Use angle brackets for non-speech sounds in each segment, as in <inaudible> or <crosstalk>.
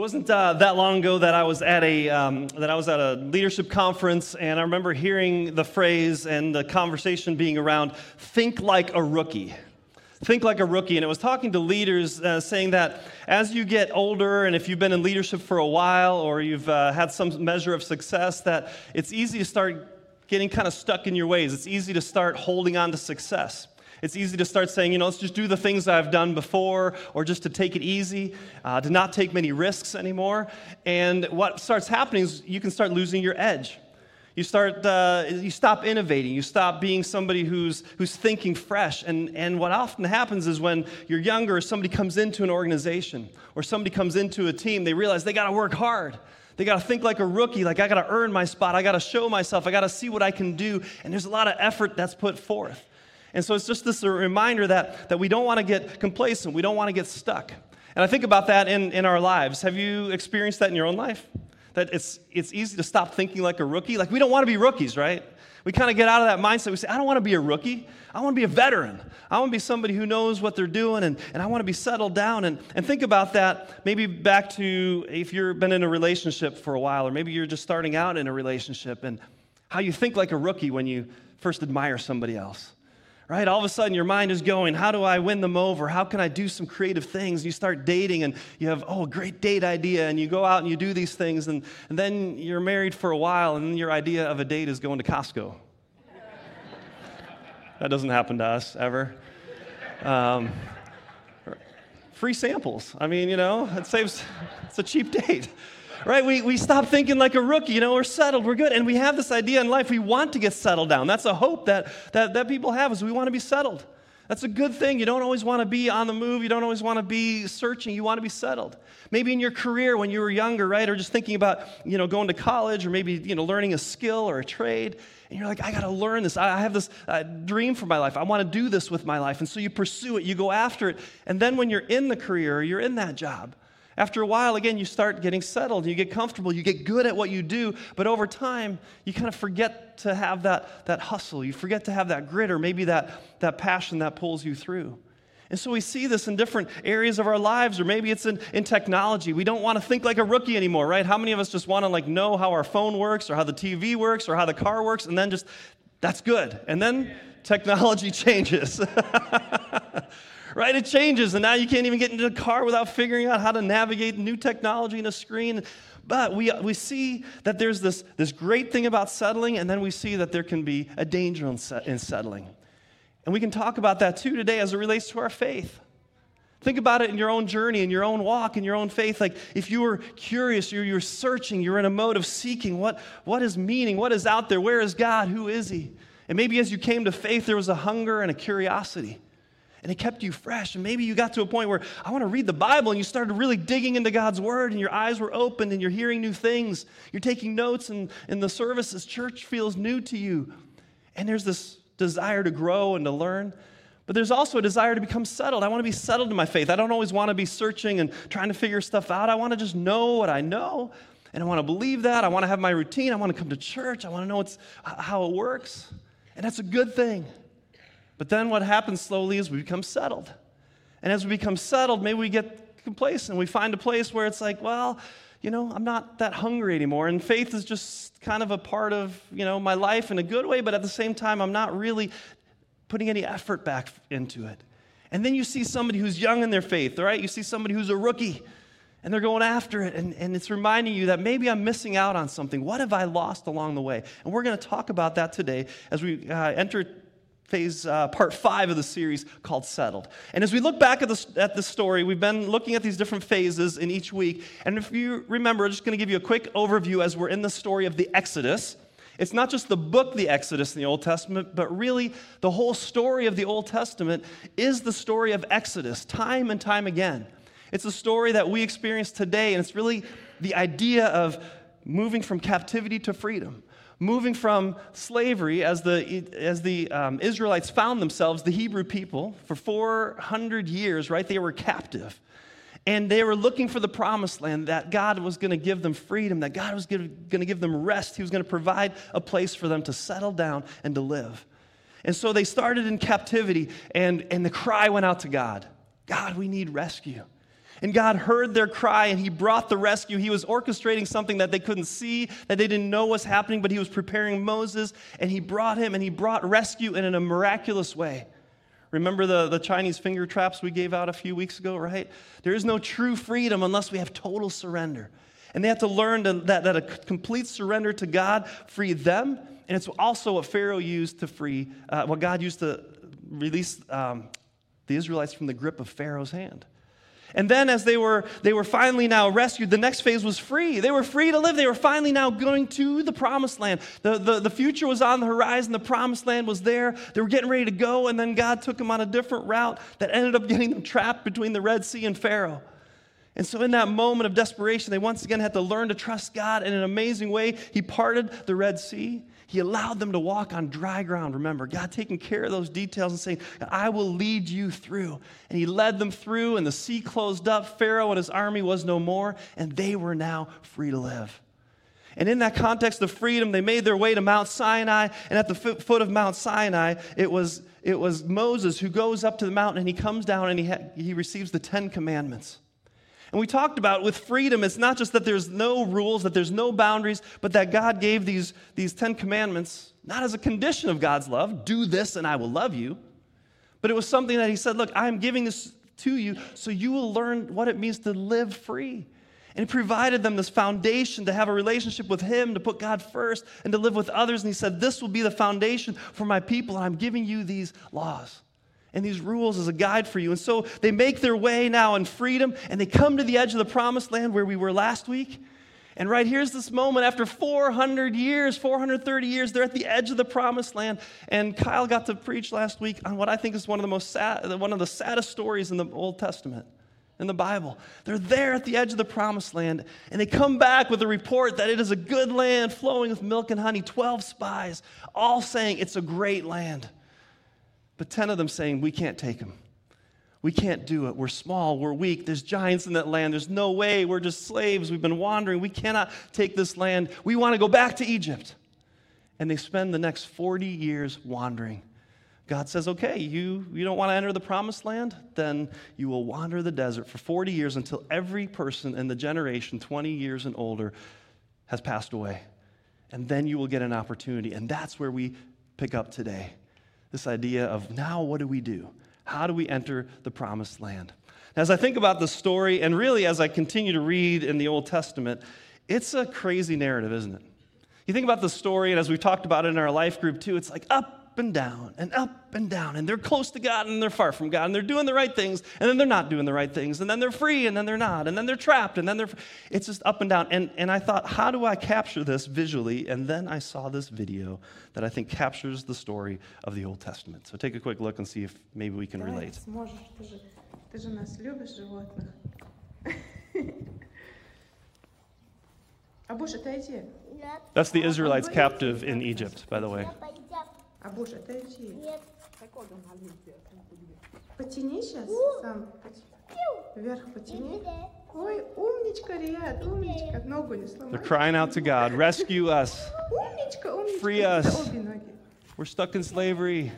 wasn't uh, that long ago that I was at a um, that I was at a leadership conference, and I remember hearing the phrase and the conversation being around "think like a rookie." Think like a rookie, and it was talking to leaders uh, saying that as you get older, and if you've been in leadership for a while or you've uh, had some measure of success, that it's easy to start getting kind of stuck in your ways. It's easy to start holding on to success. It's easy to start saying, you know, let's just do the things I've done before, or just to take it easy, uh, to not take many risks anymore. And what starts happening is you can start losing your edge. You start, uh, you stop innovating. You stop being somebody who's, who's thinking fresh. And, and what often happens is when you're younger, somebody comes into an organization or somebody comes into a team, they realize they got to work hard. They got to think like a rookie, like I got to earn my spot. I got to show myself. I got to see what I can do. And there's a lot of effort that's put forth. And so it's just this reminder that, that we don't want to get complacent, we don't want to get stuck. And I think about that in, in our lives. Have you experienced that in your own life? That it's, it's easy to stop thinking like a rookie? Like, we don't want to be rookies, right? We kind of get out of that mindset. We say, I don't want to be a rookie. I want to be a veteran. I want to be somebody who knows what they're doing and, and I want to be settled down. And, and think about that maybe back to if you've been in a relationship for a while, or maybe you're just starting out in a relationship and how you think like a rookie when you first admire somebody else right? All of a sudden, your mind is going, How do I win them over? How can I do some creative things? You start dating and you have, Oh, a great date idea. And you go out and you do these things. And, and then you're married for a while, and then your idea of a date is going to Costco. <laughs> that doesn't happen to us ever. Um, free samples. I mean, you know, it saves, it's a cheap date right? We, we stop thinking like a rookie, you know, we're settled, we're good. And we have this idea in life, we want to get settled down. That's a hope that, that, that people have is we want to be settled. That's a good thing. You don't always want to be on the move. You don't always want to be searching. You want to be settled. Maybe in your career when you were younger, right? Or just thinking about, you know, going to college or maybe, you know, learning a skill or a trade. And you're like, I got to learn this. I have this uh, dream for my life. I want to do this with my life. And so you pursue it, you go after it. And then when you're in the career you're in that job, after a while, again, you start getting settled, you get comfortable, you get good at what you do, but over time, you kind of forget to have that, that hustle. You forget to have that grit or maybe that, that passion that pulls you through. And so we see this in different areas of our lives, or maybe it's in, in technology. We don't want to think like a rookie anymore, right? How many of us just want to like know how our phone works or how the TV works or how the car works, and then just that's good. And then technology <laughs> changes. <laughs> right? It changes, and now you can't even get into a car without figuring out how to navigate new technology and a screen. But we, we see that there's this, this great thing about settling, and then we see that there can be a danger in, in settling. And we can talk about that too today as it relates to our faith. Think about it in your own journey, in your own walk, in your own faith. Like if you were curious, you're, you're searching, you're in a mode of seeking what, what is meaning, what is out there, where is God, who is He? And maybe as you came to faith, there was a hunger and a curiosity and it kept you fresh. And maybe you got to a point where I want to read the Bible, and you started really digging into God's Word, and your eyes were opened, and you're hearing new things. You're taking notes, and in the services, church feels new to you. And there's this desire to grow and to learn. But there's also a desire to become settled. I want to be settled in my faith. I don't always want to be searching and trying to figure stuff out. I want to just know what I know, and I want to believe that. I want to have my routine. I want to come to church. I want to know how it works. And that's a good thing. But then what happens slowly is we become settled. And as we become settled, maybe we get complacent. We find a place where it's like, well, you know, I'm not that hungry anymore. And faith is just kind of a part of, you know, my life in a good way, but at the same time, I'm not really putting any effort back into it. And then you see somebody who's young in their faith, right? You see somebody who's a rookie and they're going after it. And, and it's reminding you that maybe I'm missing out on something. What have I lost along the way? And we're going to talk about that today as we uh, enter phase, uh, part five of the series called Settled. And as we look back at the, at the story, we've been looking at these different phases in each week. And if you remember, I'm just going to give you a quick overview as we're in the story of the Exodus. It's not just the book, the Exodus in the Old Testament, but really the whole story of the Old Testament is the story of Exodus, time and time again. It's a story that we experience today, and it's really the idea of moving from captivity to freedom moving from slavery as the, as the um, Israelites found themselves, the Hebrew people, for 400 years, right? They were captive. And they were looking for the promised land that God was going to give them freedom, that God was going to give them rest. He was going to provide a place for them to settle down and to live. And so they started in captivity, and, and the cry went out to God God, we need rescue. And God heard their cry and He brought the rescue. He was orchestrating something that they couldn't see, that they didn't know was happening, but He was preparing Moses and He brought him and He brought rescue in a miraculous way. Remember the, the Chinese finger traps we gave out a few weeks ago, right? There is no true freedom unless we have total surrender. And they have to learn to, that, that a complete surrender to God freed them. And it's also what Pharaoh used to free, uh, what God used to release um, the Israelites from the grip of Pharaoh's hand. And then, as they were, they were finally now rescued, the next phase was free. They were free to live. They were finally now going to the promised land. The, the, the future was on the horizon. The promised land was there. They were getting ready to go, and then God took them on a different route that ended up getting them trapped between the Red Sea and Pharaoh. And so, in that moment of desperation, they once again had to learn to trust God in an amazing way. He parted the Red Sea. He allowed them to walk on dry ground. Remember, God taking care of those details and saying, I will lead you through. And He led them through, and the sea closed up. Pharaoh and his army was no more, and they were now free to live. And in that context of freedom, they made their way to Mount Sinai. And at the foot of Mount Sinai, it was, it was Moses who goes up to the mountain and he comes down and he, ha- he receives the Ten Commandments. And we talked about with freedom, it's not just that there's no rules, that there's no boundaries, but that God gave these, these Ten Commandments not as a condition of God's love, do this and I will love you, but it was something that He said, Look, I'm giving this to you so you will learn what it means to live free. And He provided them this foundation to have a relationship with Him, to put God first, and to live with others. And He said, This will be the foundation for my people, and I'm giving you these laws and these rules as a guide for you. And so they make their way now in freedom and they come to the edge of the promised land where we were last week. And right here's this moment after 400 years, 430 years, they're at the edge of the promised land. And Kyle got to preach last week on what I think is one of the most sad, one of the saddest stories in the Old Testament. In the Bible, they're there at the edge of the promised land, and they come back with a report that it is a good land flowing with milk and honey. 12 spies, all saying it's a great land but 10 of them saying, We can't take them. We can't do it. We're small. We're weak. There's giants in that land. There's no way. We're just slaves. We've been wandering. We cannot take this land. We want to go back to Egypt. And they spend the next 40 years wandering. God says, okay, you, you don't want to enter the promised land? Then you will wander the desert for 40 years until every person in the generation, 20 years and older, has passed away. And then you will get an opportunity. And that's where we pick up today this idea of now what do we do? How do we enter the promised land? As I think about the story, and really as I continue to read in the Old Testament, it's a crazy narrative, isn't it? You think about the story, and as we've talked about it in our life group too, it's like up and down and up and down. And they're close to God and they're far from God. And they're doing the right things and then they're not doing the right things. And then they're free and then they're not. And then they're trapped and then they're. It's just up and down. And, and I thought, how do I capture this visually? And then I saw this video that I think captures the story of the Old Testament. So take a quick look and see if maybe we can relate. <laughs> That's the Israelites captive in Egypt, by the way. А будешь отойти? Нет. Потяни сейчас сам. Вверх потяни. Ой, умничка, Риад, умничка. Ногу не сломай. They're crying out to God, rescue us. Умничка, умничка. Free us. We're stuck in slavery.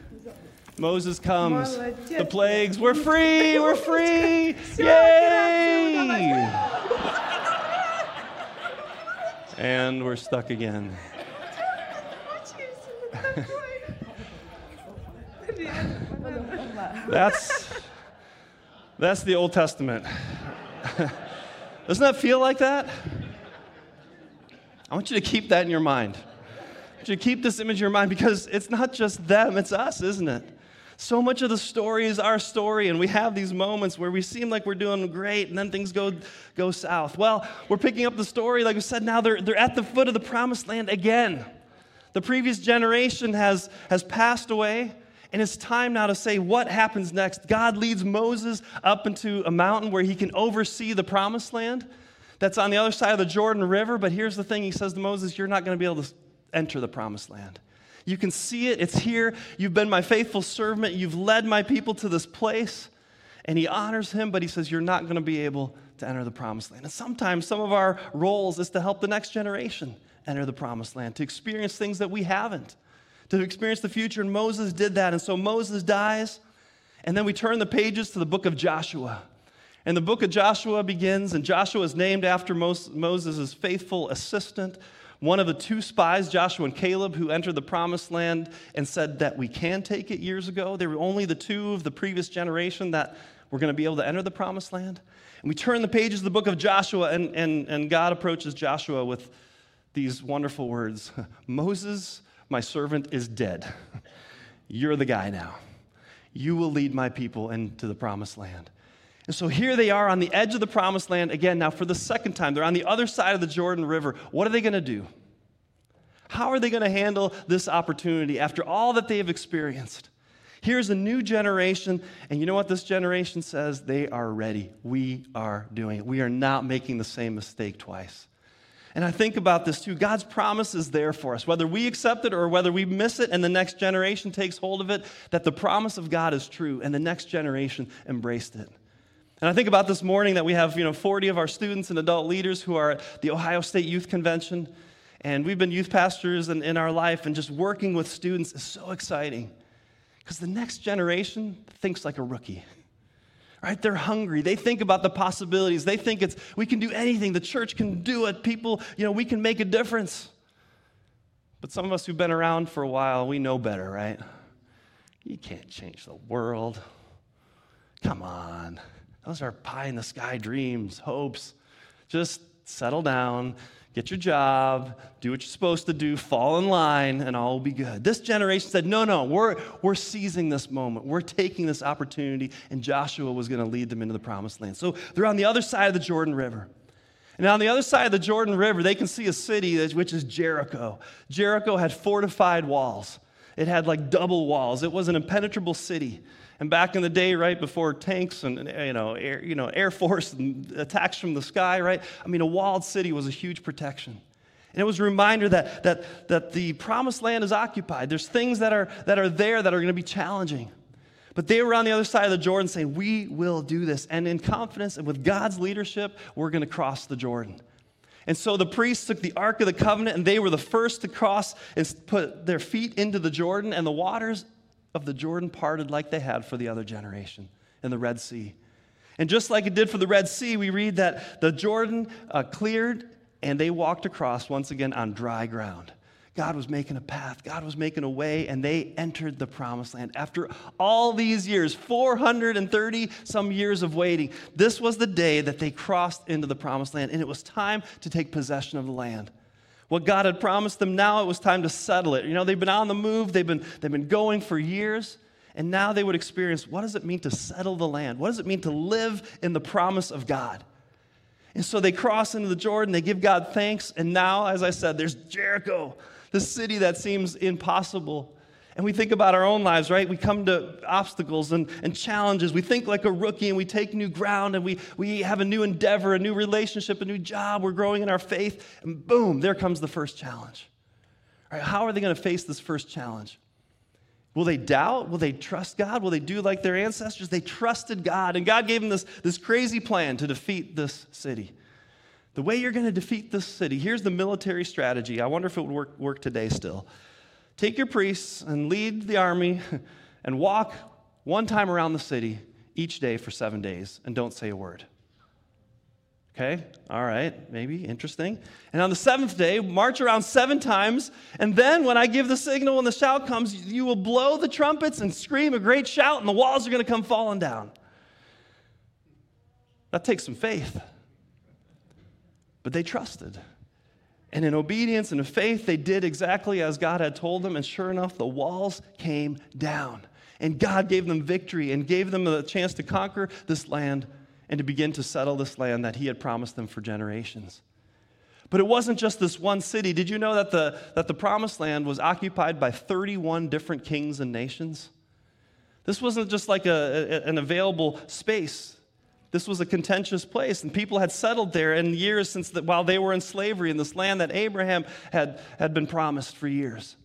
Moses comes. The plagues. We're free. We're free. Yay! And we're stuck again. That's, that's the Old Testament. <laughs> Doesn't that feel like that? I want you to keep that in your mind. I want you to keep this image in your mind because it's not just them, it's us, isn't it? So much of the story is our story, and we have these moments where we seem like we're doing great, and then things go, go south. Well, we're picking up the story, like we said, now they're, they're at the foot of the promised land again. The previous generation has, has passed away, and it's time now to say what happens next. God leads Moses up into a mountain where he can oversee the promised land that's on the other side of the Jordan River. But here's the thing He says to Moses, You're not going to be able to enter the promised land. You can see it, it's here. You've been my faithful servant, you've led my people to this place. And he honors him, but he says, You're not going to be able to enter the promised land. And sometimes some of our roles is to help the next generation enter the promised land, to experience things that we haven't to experience the future. And Moses did that. And so Moses dies. And then we turn the pages to the book of Joshua. And the book of Joshua begins, and Joshua is named after Moses' faithful assistant, one of the two spies, Joshua and Caleb, who entered the promised land and said that we can take it years ago. They were only the two of the previous generation that were going to be able to enter the promised land. And we turn the pages of the book of Joshua, and, and, and God approaches Joshua with these wonderful words <laughs> Moses, my servant, is dead. <laughs> You're the guy now. You will lead my people into the promised land. And so here they are on the edge of the promised land again, now for the second time. They're on the other side of the Jordan River. What are they going to do? How are they going to handle this opportunity after all that they have experienced? Here's a new generation, and you know what this generation says? They are ready. We are doing it. We are not making the same mistake twice. And I think about this too. God's promise is there for us, whether we accept it or whether we miss it and the next generation takes hold of it, that the promise of God is true and the next generation embraced it. And I think about this morning that we have, you know, 40 of our students and adult leaders who are at the Ohio State Youth Convention. And we've been youth pastors in, in our life, and just working with students is so exciting because the next generation thinks like a rookie right? They're hungry. They think about the possibilities. They think it's we can do anything. The church can do it. People, you know, we can make a difference. But some of us who've been around for a while, we know better, right? You can't change the world. Come on. Those are pie in the sky dreams, hopes. Just settle down, get your job, do what you're supposed to do, fall in line, and all will be good. This generation said, No, no, we're, we're seizing this moment. We're taking this opportunity, and Joshua was going to lead them into the promised land. So they're on the other side of the Jordan River. And on the other side of the Jordan River, they can see a city which is Jericho. Jericho had fortified walls, it had like double walls, it was an impenetrable city. And back in the day, right before tanks and you know, air, you know, Air Force and attacks from the sky, right? I mean, a walled city was a huge protection. And it was a reminder that, that, that the promised land is occupied. There's things that are, that are there that are going to be challenging. But they were on the other side of the Jordan saying, We will do this. And in confidence and with God's leadership, we're going to cross the Jordan. And so the priests took the Ark of the Covenant, and they were the first to cross and put their feet into the Jordan, and the waters of the Jordan parted like they had for the other generation in the Red Sea. And just like it did for the Red Sea, we read that the Jordan uh, cleared and they walked across once again on dry ground. God was making a path, God was making a way, and they entered the promised land. After all these years, 430 some years of waiting, this was the day that they crossed into the promised land, and it was time to take possession of the land what God had promised them. Now it was time to settle it. You know, they've been on the move, they've been, they've been going for years, and now they would experience what does it mean to settle the land? What does it mean to live in the promise of God? And so they cross into the Jordan, they give God thanks, and now, as I said, there's Jericho, the city that seems impossible. And we think about our own lives, right? We come to obstacles and, and challenges. We think like a rookie and we take new ground and we, we have a new endeavor, a new relationship, a new job. We're growing in our faith. And boom, there comes the first challenge. All right, how are they going to face this first challenge? Will they doubt? Will they trust God? Will they do like their ancestors? They trusted God, and God gave them this, this crazy plan to defeat this city. The way you're going to defeat this city, here's the military strategy. I wonder if it would work, work today still. Take your priests and lead the army <laughs> and walk one time around the city each day for seven days and don't say a word. Okay, all right, maybe interesting. And on the seventh day, march around seven times, and then when I give the signal and the shout comes, you will blow the trumpets and scream a great shout, and the walls are going to come falling down. That takes some faith. But they trusted. And in obedience and in faith, they did exactly as God had told them. And sure enough, the walls came down. And God gave them victory and gave them the chance to conquer this land and to begin to settle this land that He had promised them for generations. But it wasn't just this one city. Did you know that the, that the promised land was occupied by 31 different kings and nations? This wasn't just like a, a, an available space. This was a contentious place, and people had settled there in years since the, while they were in slavery in this land that Abraham had, had been promised for years.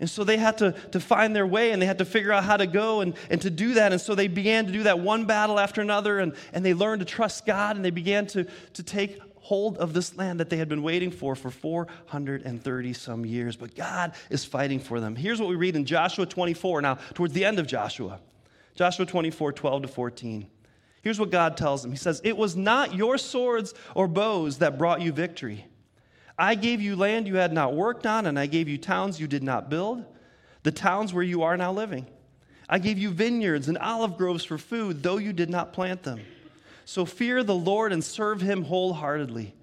And so they had to, to find their way and they had to figure out how to go and, and to do that. And so they began to do that one battle after another, and, and they learned to trust God and they began to, to take hold of this land that they had been waiting for for 430 some years. But God is fighting for them. Here's what we read in Joshua 24, now, towards the end of Joshua. Joshua 24, 12 to 14. Here's what God tells him He says, It was not your swords or bows that brought you victory. I gave you land you had not worked on, and I gave you towns you did not build, the towns where you are now living. I gave you vineyards and olive groves for food, though you did not plant them. So fear the Lord and serve him wholeheartedly.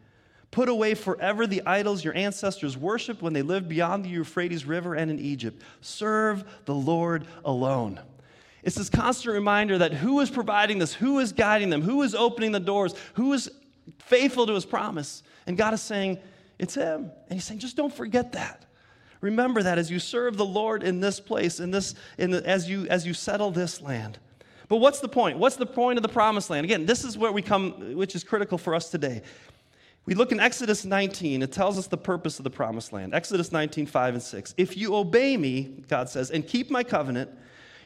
Put away forever the idols your ancestors worshiped when they lived beyond the Euphrates River and in Egypt. Serve the Lord alone. It's this constant reminder that who is providing this, who is guiding them, who is opening the doors, who is faithful to his promise. And God is saying, It's him. And he's saying, Just don't forget that. Remember that as you serve the Lord in this place, in this, in the, as, you, as you settle this land. But what's the point? What's the point of the promised land? Again, this is where we come, which is critical for us today. We look in Exodus 19, it tells us the purpose of the promised land. Exodus 19, 5 and 6. If you obey me, God says, and keep my covenant,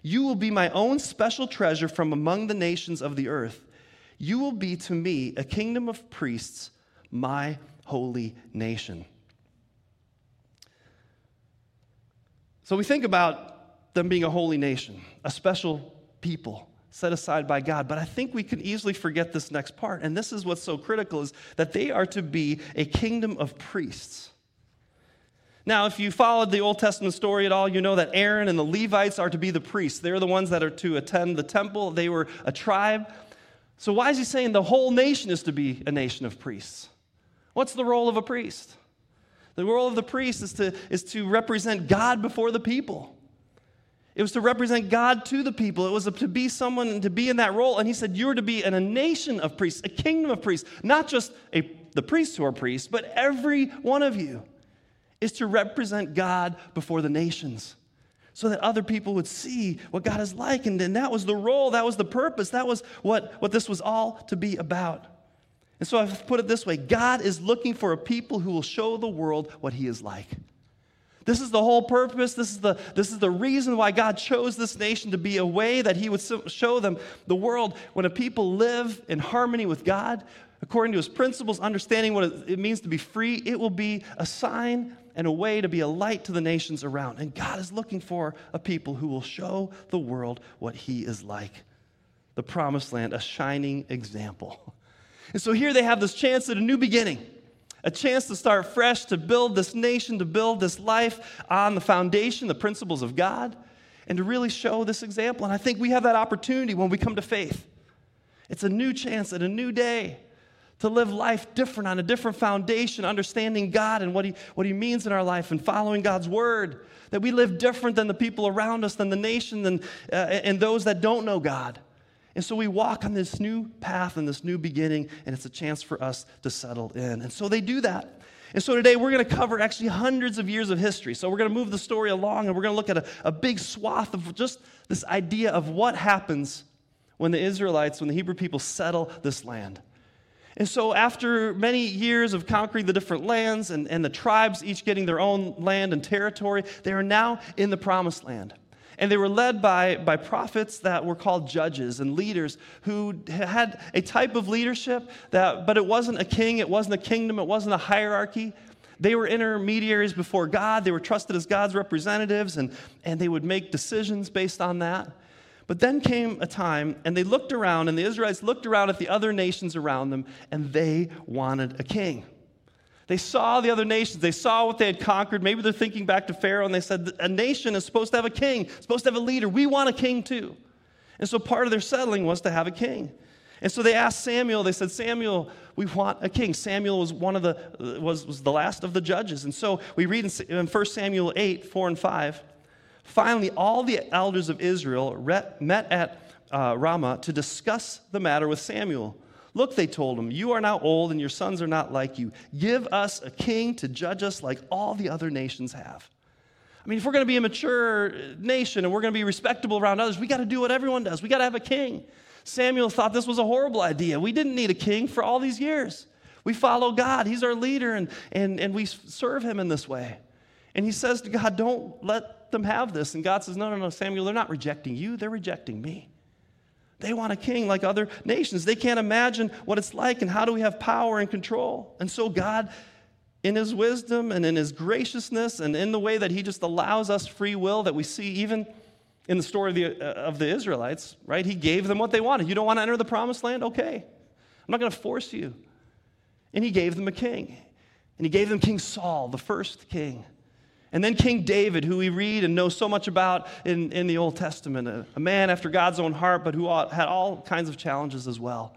you will be my own special treasure from among the nations of the earth. You will be to me a kingdom of priests, my holy nation. So we think about them being a holy nation, a special people set aside by God. But I think we can easily forget this next part. And this is what's so critical is that they are to be a kingdom of priests. Now, if you followed the Old Testament story at all, you know that Aaron and the Levites are to be the priests. They're the ones that are to attend the temple. They were a tribe. So, why is he saying the whole nation is to be a nation of priests? What's the role of a priest? The role of the priest is to, is to represent God before the people. It was to represent God to the people. It was to be someone and to be in that role. And he said, You're to be in a nation of priests, a kingdom of priests, not just a, the priests who are priests, but every one of you is to represent God before the nations so that other people would see what God is like. And then that was the role, that was the purpose, that was what, what this was all to be about. And so I've put it this way God is looking for a people who will show the world what He is like. This is the whole purpose. This is the, this is the reason why God chose this nation to be a way that He would show them the world. When a people live in harmony with God, according to His principles, understanding what it means to be free, it will be a sign and a way to be a light to the nations around. And God is looking for a people who will show the world what He is like. The promised land, a shining example. And so here they have this chance at a new beginning, a chance to start fresh, to build this nation, to build this life on the foundation, the principles of God, and to really show this example. And I think we have that opportunity when we come to faith. It's a new chance at a new day to live life different on a different foundation, understanding God and what he, what he means in our life and following God's word. That we live different than the people around us, than the nation, than, uh, and those that don't know God. And so we walk on this new path and this new beginning, and it's a chance for us to settle in. And so they do that. And so today we're going to cover actually hundreds of years of history. So we're going to move the story along and we're going to look at a, a big swath of just this idea of what happens when the Israelites, when the Hebrew people settle this land. And so, after many years of conquering the different lands and, and the tribes each getting their own land and territory, they are now in the promised land. And they were led by, by prophets that were called judges and leaders who had a type of leadership that, but it wasn't a king, it wasn't a kingdom, it wasn't a hierarchy. They were intermediaries before God. They were trusted as God's representatives, and, and they would make decisions based on that. But then came a time, and they looked around, and the Israelites looked around at the other nations around them, and they wanted a king. They saw the other nations. They saw what they had conquered. Maybe they're thinking back to Pharaoh and they said, A nation is supposed to have a king, supposed to have a leader. We want a king too. And so part of their settling was to have a king. And so they asked Samuel, they said, Samuel, we want a king. Samuel was one of the, was, was the last of the judges. And so we read in, in 1 Samuel 8, 4 and 5. Finally, all the elders of Israel met at uh, Ramah to discuss the matter with Samuel. Look, they told him, you are now old and your sons are not like you. Give us a king to judge us like all the other nations have. I mean, if we're going to be a mature nation and we're going to be respectable around others, we got to do what everyone does. We got to have a king. Samuel thought this was a horrible idea. We didn't need a king for all these years. We follow God, He's our leader, and, and, and we serve Him in this way. And he says to God, Don't let them have this. And God says, No, no, no, Samuel, they're not rejecting you, they're rejecting me. They want a king like other nations. They can't imagine what it's like and how do we have power and control. And so, God, in His wisdom and in His graciousness and in the way that He just allows us free will that we see even in the story of the, uh, of the Israelites, right? He gave them what they wanted. You don't want to enter the promised land? Okay. I'm not going to force you. And he gave them a king. And he gave them King Saul, the first king. And then King David, who we read and know so much about in, in the Old Testament, a, a man after God's own heart, but who had all kinds of challenges as well.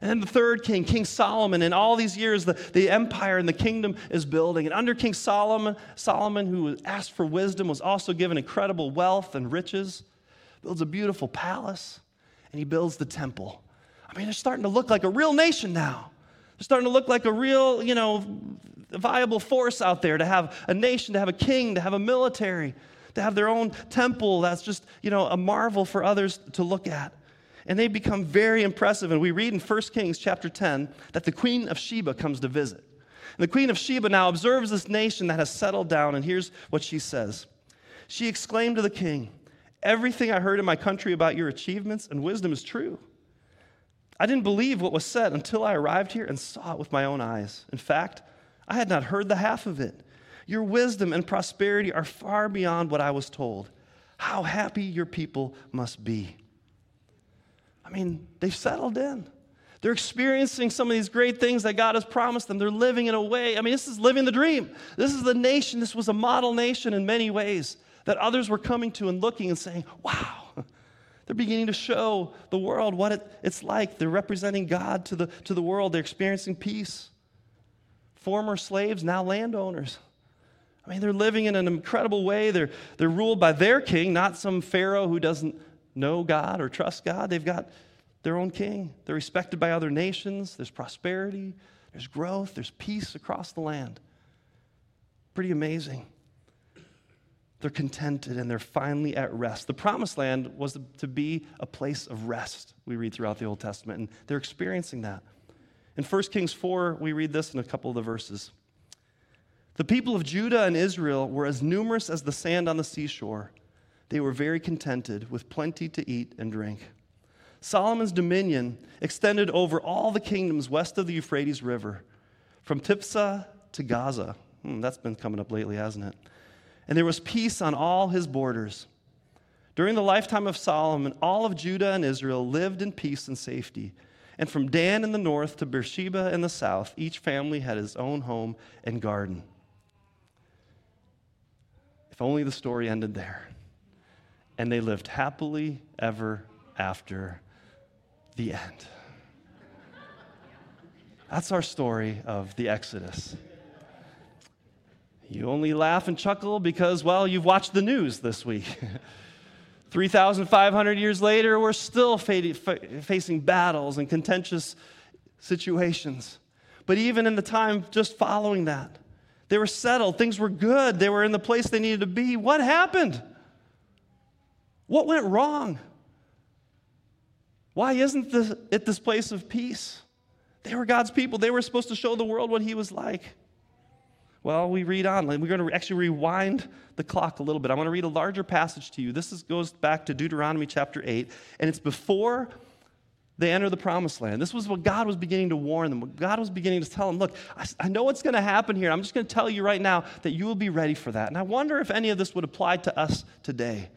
And then the third king, King Solomon, in all these years, the, the empire and the kingdom is building. And under King Solomon, Solomon, who asked for wisdom, was also given incredible wealth and riches, builds a beautiful palace, and he builds the temple. I mean, they're starting to look like a real nation now. Starting to look like a real, you know, viable force out there to have a nation, to have a king, to have a military, to have their own temple that's just, you know, a marvel for others to look at and they become very impressive. And we read in 1 Kings chapter 10 that the queen of Sheba comes to visit. And the queen of Sheba now observes this nation that has settled down, and here's what she says She exclaimed to the king, Everything I heard in my country about your achievements and wisdom is true. I didn't believe what was said until I arrived here and saw it with my own eyes. In fact, I had not heard the half of it. Your wisdom and prosperity are far beyond what I was told. How happy your people must be. I mean, they've settled in. They're experiencing some of these great things that God has promised them. They're living in a way, I mean, this is living the dream. This is the nation, this was a model nation in many ways that others were coming to and looking and saying, wow. They're beginning to show the world what it, it's like. They're representing God to the, to the world. They're experiencing peace. Former slaves, now landowners. I mean, they're living in an incredible way. They're, they're ruled by their king, not some Pharaoh who doesn't know God or trust God. They've got their own king. They're respected by other nations. There's prosperity, there's growth, there's peace across the land. Pretty amazing. They're contented and they're finally at rest. The promised land was to be a place of rest, we read throughout the Old Testament, and they're experiencing that. In 1 Kings 4, we read this in a couple of the verses. The people of Judah and Israel were as numerous as the sand on the seashore they were very contented with plenty to eat and drink. Solomon's dominion extended over all the kingdoms west of the Euphrates River, from Tiphsah to Gaza. Hmm, that's been coming up lately, hasn't it? And there was peace on all his borders. During the lifetime of Solomon, all of Judah and Israel lived in peace and safety. And from Dan in the north to Beersheba in the south, each family had his own home and garden. If only the story ended there and they lived happily ever after the end. That's our story of the Exodus. You only laugh and chuckle because, well, you've watched the news this week. <laughs> 3,500 years later, we're still facing battles and contentious situations. But even in the time just following that, they were settled, things were good, they were in the place they needed to be. What happened? What went wrong? Why isn't this, it this place of peace? They were God's people. They were supposed to show the world what He was like. Well, we read on. We're going to actually rewind the clock a little bit. I want to read a larger passage to you. This is, goes back to Deuteronomy chapter 8, and it's before they enter the promised land. This was what God was beginning to warn them. What God was beginning to tell them, look, I, I know what's going to happen here. I'm just going to tell you right now that you will be ready for that. And I wonder if any of this would apply to us today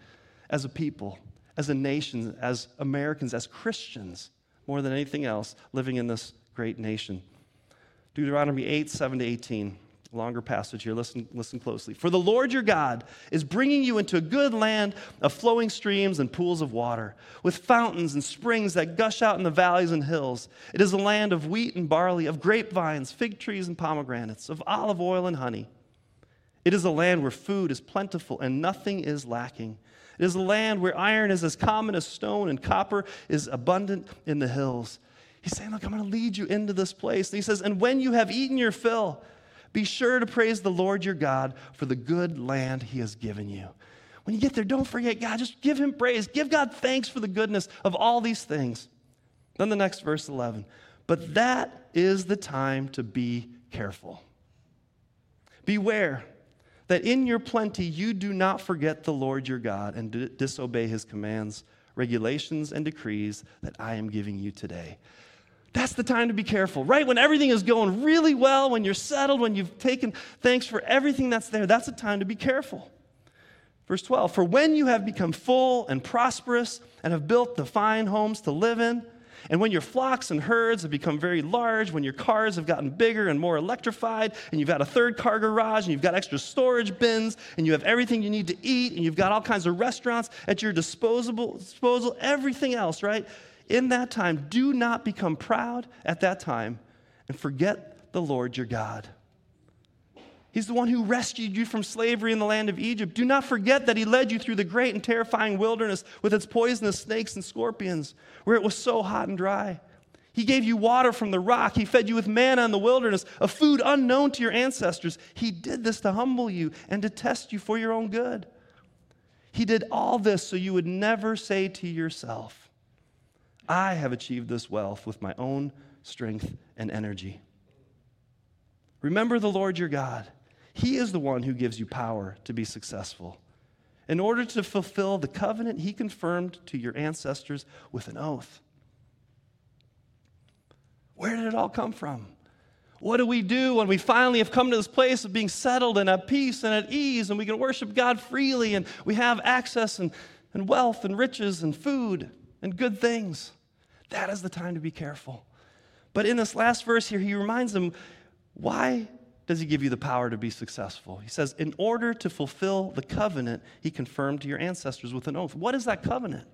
as a people, as a nation, as Americans, as Christians, more than anything else, living in this great nation. Deuteronomy 8, 7 to 18. Longer passage here. Listen, listen closely. For the Lord your God is bringing you into a good land of flowing streams and pools of water, with fountains and springs that gush out in the valleys and hills. It is a land of wheat and barley, of grapevines, fig trees and pomegranates, of olive oil and honey. It is a land where food is plentiful and nothing is lacking it is a land where iron is as common as stone and copper is abundant in the hills. He's saying, Look, I'm going to lead you into this place. And he says, And when you have eaten your fill, be sure to praise the Lord your God for the good land he has given you. When you get there, don't forget God. Just give him praise. Give God thanks for the goodness of all these things. Then the next verse 11. But that is the time to be careful. Beware that in your plenty you do not forget the Lord your God and d- disobey his commands, regulations, and decrees that I am giving you today. That's the time to be careful, right? When everything is going really well, when you're settled, when you've taken thanks for everything that's there, that's the time to be careful. Verse 12 For when you have become full and prosperous and have built the fine homes to live in, and when your flocks and herds have become very large, when your cars have gotten bigger and more electrified, and you've got a third car garage, and you've got extra storage bins, and you have everything you need to eat, and you've got all kinds of restaurants at your disposable, disposal, everything else, right? In that time, do not become proud at that time and forget the Lord your God He's the one who rescued you from slavery in the land of Egypt. Do not forget that He led you through the great and terrifying wilderness with its poisonous snakes and scorpions, where it was so hot and dry. He gave you water from the rock. He fed you with manna in the wilderness, a food unknown to your ancestors. He did this to humble you and to test you for your own good. He did all this so you would never say to yourself, I have achieved this wealth with my own strength and energy. Remember the Lord your God. He is the one who gives you power to be successful. In order to fulfill the covenant he confirmed to your ancestors with an oath. Where did it all come from? What do we do when we finally have come to this place of being settled and at peace and at ease and we can worship God freely and we have access and, and wealth and riches and food and good things? That is the time to be careful. But in this last verse here, he reminds them why does he give you the power to be successful? He says, in order to fulfill the covenant he confirmed to your ancestors with an oath. What is that covenant?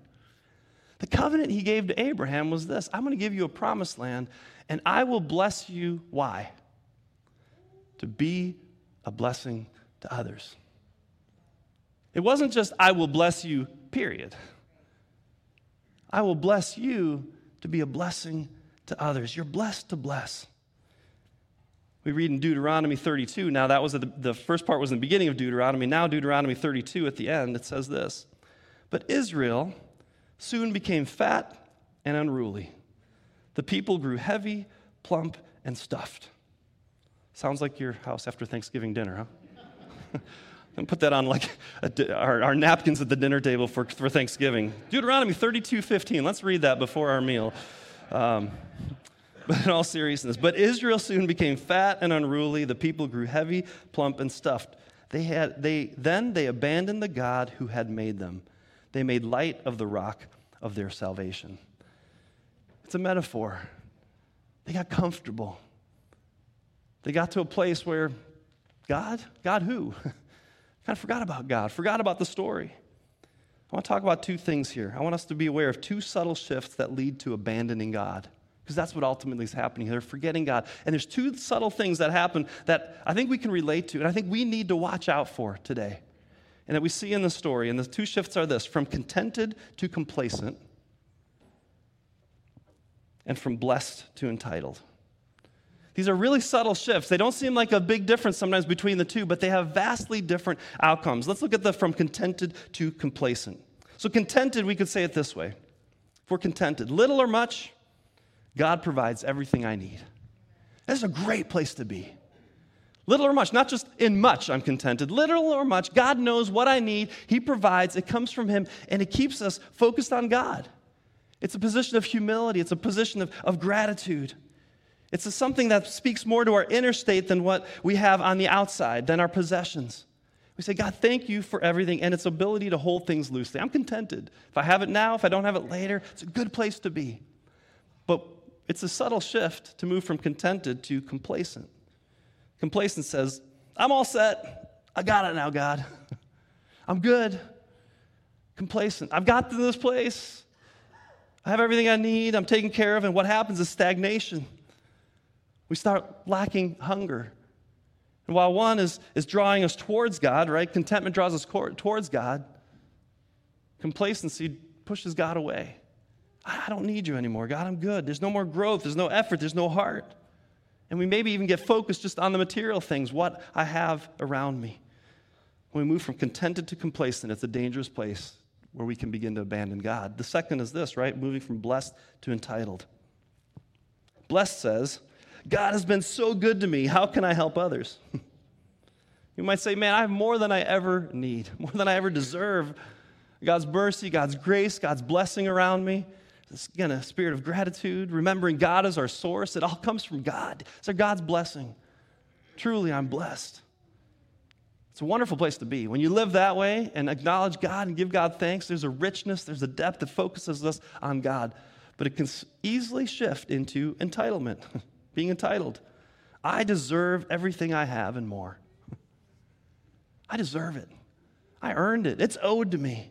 The covenant he gave to Abraham was this I'm going to give you a promised land, and I will bless you. Why? To be a blessing to others. It wasn't just, I will bless you, period. I will bless you to be a blessing to others. You're blessed to bless. We read in Deuteronomy 32. Now, that was the, the first part was in the beginning of Deuteronomy. Now, Deuteronomy 32 at the end, it says this But Israel soon became fat and unruly. The people grew heavy, plump, and stuffed. Sounds like your house after Thanksgiving dinner, huh? <laughs> and put that on like a, our, our, napkins at the dinner table for, for Thanksgiving. Deuteronomy 32 15. Let's read that before our meal. Um, <laughs> but in all seriousness, but Israel soon became fat and unruly. The people grew heavy, plump, and stuffed. They had, they, then they abandoned the God who had made them. They made light of the rock of their salvation. It's a metaphor. They got comfortable. They got to a place where God, God who? <laughs> kind of forgot about God, forgot about the story. I want to talk about two things here. I want us to be aware of two subtle shifts that lead to abandoning God because that's what ultimately is happening. They're forgetting God. And there's two subtle things that happen that I think we can relate to, and I think we need to watch out for today. And that we see in the story. And the two shifts are this from contented to complacent, and from blessed to entitled. These are really subtle shifts. They don't seem like a big difference sometimes between the two, but they have vastly different outcomes. Let's look at the from contented to complacent. So, contented, we could say it this way. If we're contented, little or much, God provides everything I need. That's a great place to be. Little or much, not just in much, I'm contented. Little or much, God knows what I need. He provides, it comes from Him, and it keeps us focused on God. It's a position of humility, it's a position of, of gratitude. It's a, something that speaks more to our inner state than what we have on the outside, than our possessions. We say, God, thank you for everything and its ability to hold things loosely. I'm contented. If I have it now, if I don't have it later, it's a good place to be. But it's a subtle shift to move from contented to complacent. Complacent says, I'm all set. I got it now, God. <laughs> I'm good. Complacent. I've got to this place. I have everything I need. I'm taken care of. And what happens is stagnation. We start lacking hunger. And while one is, is drawing us towards God, right? Contentment draws us towards God. Complacency pushes God away. I don't need you anymore. God, I'm good. There's no more growth. There's no effort. There's no heart. And we maybe even get focused just on the material things, what I have around me. When we move from contented to complacent, it's a dangerous place where we can begin to abandon God. The second is this, right? Moving from blessed to entitled. Blessed says, God has been so good to me. How can I help others? <laughs> you might say, man, I have more than I ever need, <laughs> more than I ever deserve. God's mercy, God's grace, God's blessing around me this again a spirit of gratitude, remembering God as our source. It all comes from God. It's God's blessing. Truly, I'm blessed. It's a wonderful place to be. When you live that way and acknowledge God and give God thanks, there's a richness, there's a depth that focuses us on God. But it can easily shift into entitlement, <laughs> being entitled. I deserve everything I have and more. I deserve it. I earned it. It's owed to me.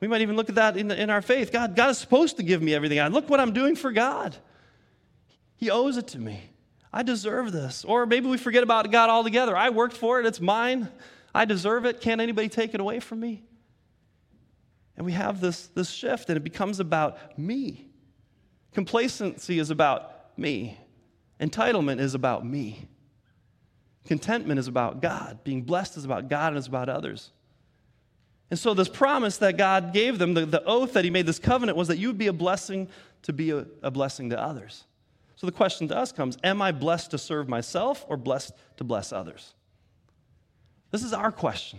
We might even look at that in, the, in our faith. God, God is supposed to give me everything. I look what I'm doing for God. He owes it to me. I deserve this. Or maybe we forget about God altogether. I worked for it, it's mine. I deserve it. Can't anybody take it away from me? And we have this, this shift, and it becomes about me. Complacency is about me, entitlement is about me. Contentment is about God. Being blessed is about God and it's about others. And so, this promise that God gave them, the, the oath that He made, this covenant, was that you would be a blessing to be a, a blessing to others. So the question to us comes Am I blessed to serve myself or blessed to bless others? This is our question.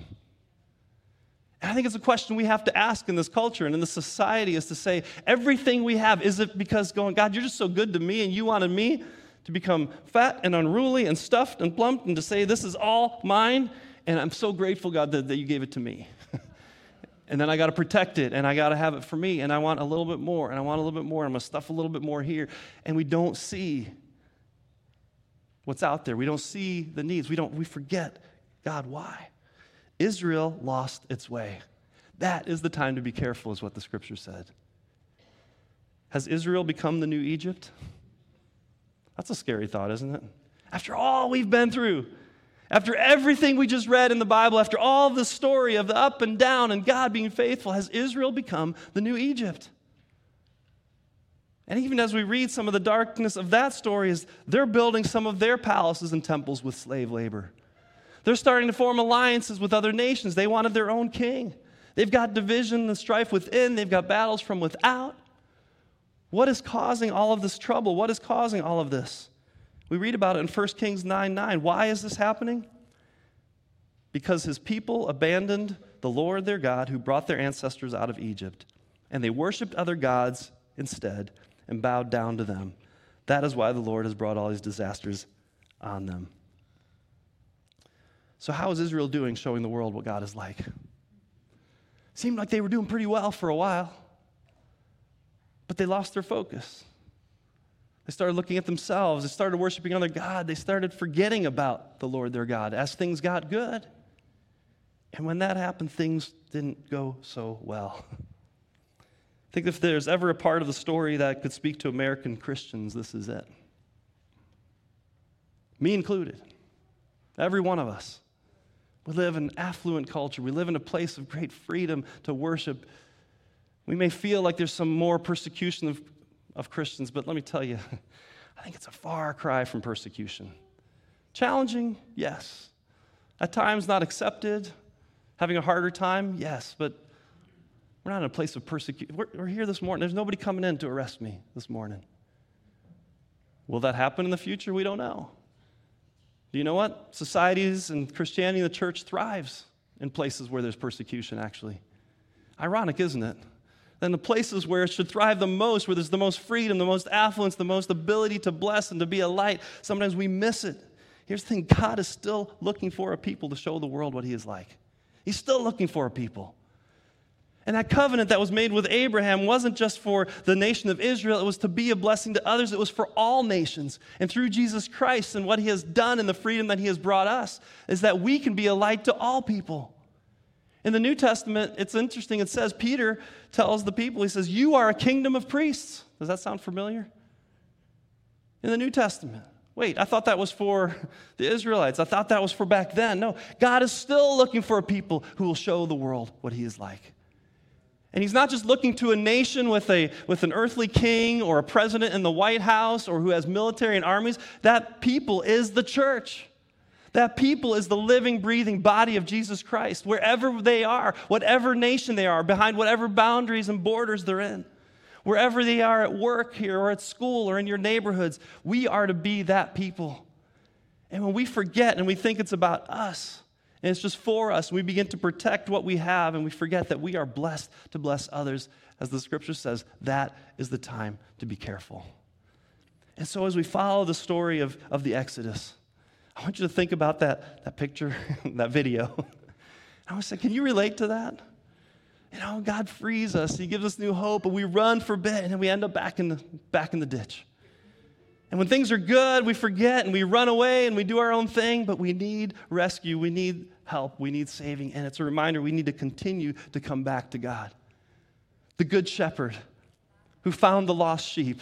And I think it's a question we have to ask in this culture and in this society is to say, everything we have, is it because going, God, you're just so good to me and you wanted me to become fat and unruly and stuffed and plumped and to say, this is all mine? And I'm so grateful, God, that, that you gave it to me. <laughs> and then I got to protect it and I got to have it for me and I want a little bit more and I want a little bit more and I'm going to stuff a little bit more here. And we don't see what's out there. We don't see the needs. We don't we forget God why? Israel lost its way. That is the time to be careful is what the scripture said. Has Israel become the new Egypt? That's a scary thought, isn't it? After all we've been through, after everything we just read in the Bible, after all the story of the up and down and God being faithful, has Israel become the new Egypt? And even as we read some of the darkness of that story, is they're building some of their palaces and temples with slave labor. They're starting to form alliances with other nations. They wanted their own king. They've got division and strife within, they've got battles from without. What is causing all of this trouble? What is causing all of this? We read about it in 1 Kings 9 9. Why is this happening? Because his people abandoned the Lord their God who brought their ancestors out of Egypt, and they worshiped other gods instead and bowed down to them. That is why the Lord has brought all these disasters on them. So, how is Israel doing showing the world what God is like? Seemed like they were doing pretty well for a while, but they lost their focus. They started looking at themselves. They started worshiping other God. They started forgetting about the Lord their God as things got good. And when that happened, things didn't go so well. I <laughs> think if there's ever a part of the story that could speak to American Christians, this is it. Me included. Every one of us. We live in affluent culture. We live in a place of great freedom to worship. We may feel like there's some more persecution of of Christians, but let me tell you, <laughs> I think it's a far cry from persecution. Challenging, yes. At times not accepted, having a harder time, yes, but we're not in a place of persecution. We're, we're, here this morning. There's nobody coming in to arrest me this morning. Will that happen in the future? We don't know. Do you know what? Societies and Christianity, the church thrives in places where there's persecution, actually. Ironic, isn't it? than the places where it should thrive the most, where there's the most freedom, the most affluence, the most ability to bless and to be a light. Sometimes we miss it. Here's the thing God is still looking for a people to show the world what He is like. He's still looking for a people. And that covenant that was made with Abraham wasn't just for the nation of Israel, it was to be a blessing to others. It was for all nations. And through Jesus Christ and what he has done and the freedom that he has brought us, is that we can be a light to all people. In the New Testament, it's interesting. It says, Peter tells the people, he says, You are a kingdom of priests. Does that sound familiar? In the New Testament. Wait, I thought that was for the Israelites. I thought that was for back then. No, God is still looking for a people who will show the world what he is like. And he's not just looking to a nation with, a, with an earthly king or a president in the White House or who has military and armies. That people is the church. That people is the living, breathing body of Jesus Christ, wherever they are, whatever nation they are, behind whatever boundaries and borders they're in. Wherever they are at work here or at school or in your neighborhoods, we are to be that people. And when we forget and we think it's about us, and it's just for us, we begin to protect what we have and we forget that we are blessed to bless others. As the scripture says, that is the time to be careful. And so, as we follow the story of, of the Exodus, I want you to think about that, that picture, <laughs> that video. <laughs> I was saying, can you relate to that? You know, God frees us. He gives us new hope, and we run for bit, and then we end up back in the, back in the ditch. And when things are good, we forget and we run away and we do our own thing, but we need rescue. We need help. We need saving. And it's a reminder we need to continue to come back to God. The Good Shepherd who found the lost sheep.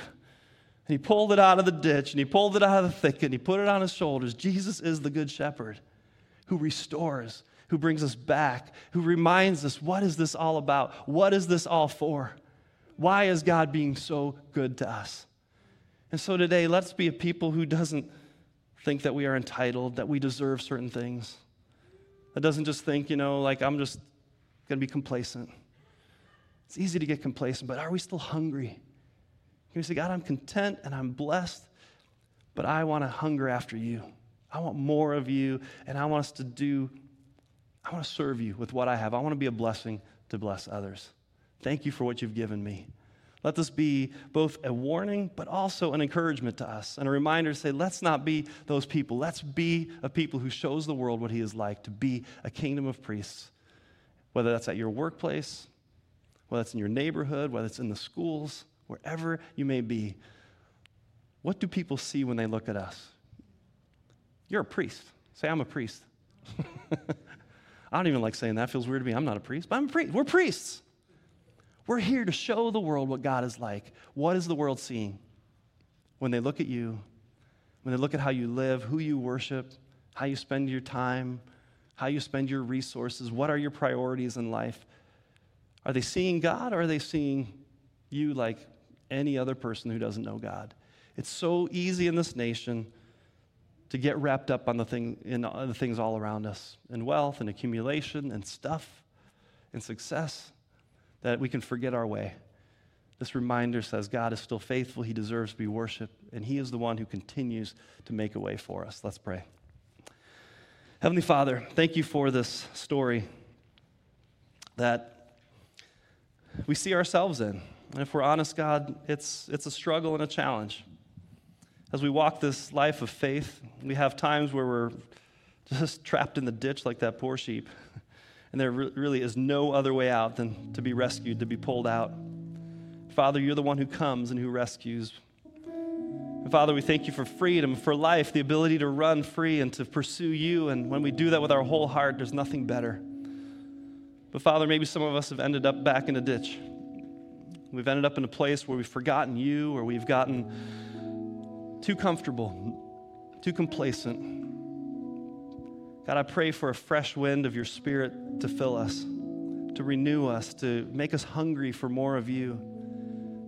And he pulled it out of the ditch and he pulled it out of the thicket and he put it on his shoulders. Jesus is the Good Shepherd who restores, who brings us back, who reminds us what is this all about? What is this all for? Why is God being so good to us? And so today, let's be a people who doesn't think that we are entitled, that we deserve certain things. That doesn't just think, you know, like I'm just going to be complacent. It's easy to get complacent, but are we still hungry? Can we say, God, I'm content and I'm blessed, but I want to hunger after you. I want more of you, and I want us to do, I want to serve you with what I have. I want to be a blessing to bless others. Thank you for what you've given me. Let this be both a warning, but also an encouragement to us and a reminder to say, let's not be those people. Let's be a people who shows the world what He is like to be a kingdom of priests, whether that's at your workplace, whether it's in your neighborhood, whether it's in the schools, wherever you may be. What do people see when they look at us? You're a priest. Say, I'm a priest. <laughs> I don't even like saying that. It feels weird to me. I'm not a priest, but I'm a priest. We're priests. We're here to show the world what God is like. What is the world seeing? When they look at you, when they look at how you live, who you worship, how you spend your time, how you spend your resources, what are your priorities in life? Are they seeing God or are they seeing you like any other person who doesn't know God? It's so easy in this nation to get wrapped up on the, thing, in uh, the things all around us, in wealth and accumulation and stuff and success that we can forget our way. This reminder says God is still faithful, He deserves to be worshiped, and He is the one who continues to make a way for us. Let's pray. Heavenly Father, thank you for this story that we see ourselves in. And if we're honest, God, it's, it's a struggle and a challenge. As we walk this life of faith, we have times where we're just trapped in the ditch like that poor sheep and there really is no other way out than to be rescued, to be pulled out. Father, you're the one who comes and who rescues. And Father, we thank you for freedom, for life, the ability to run free and to pursue you. And when we do that with our whole heart, there's nothing better. But Father, maybe some of us have ended up back in a ditch. We've ended up in a place where we've forgotten you or we've gotten too comfortable, too complacent. God, I pray for a fresh wind of your spirit to fill us, to renew us, to make us hungry for more of you,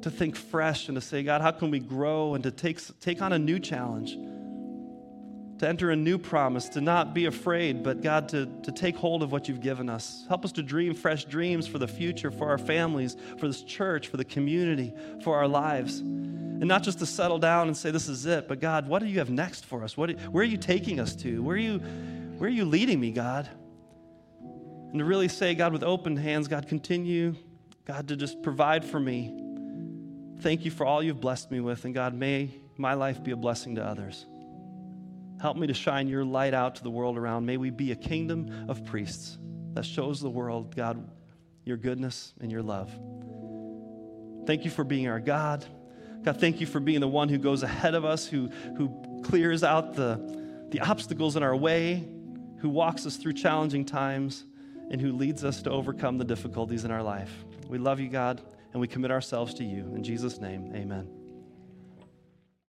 to think fresh and to say, God, how can we grow and to take, take on a new challenge, to enter a new promise, to not be afraid, but God, to, to take hold of what you've given us. Help us to dream fresh dreams for the future, for our families, for this church, for the community, for our lives. And not just to settle down and say, this is it, but God, what do you have next for us? What, where are you taking us to? Where are you where are you leading me, God? And to really say, God, with open hands, God, continue, God, to just provide for me. Thank you for all you've blessed me with. And God, may my life be a blessing to others. Help me to shine your light out to the world around. May we be a kingdom of priests that shows the world, God, your goodness and your love. Thank you for being our God. God, thank you for being the one who goes ahead of us, who, who clears out the, the obstacles in our way, who walks us through challenging times, and who leads us to overcome the difficulties in our life. We love you, God, and we commit ourselves to you. In Jesus' name, amen.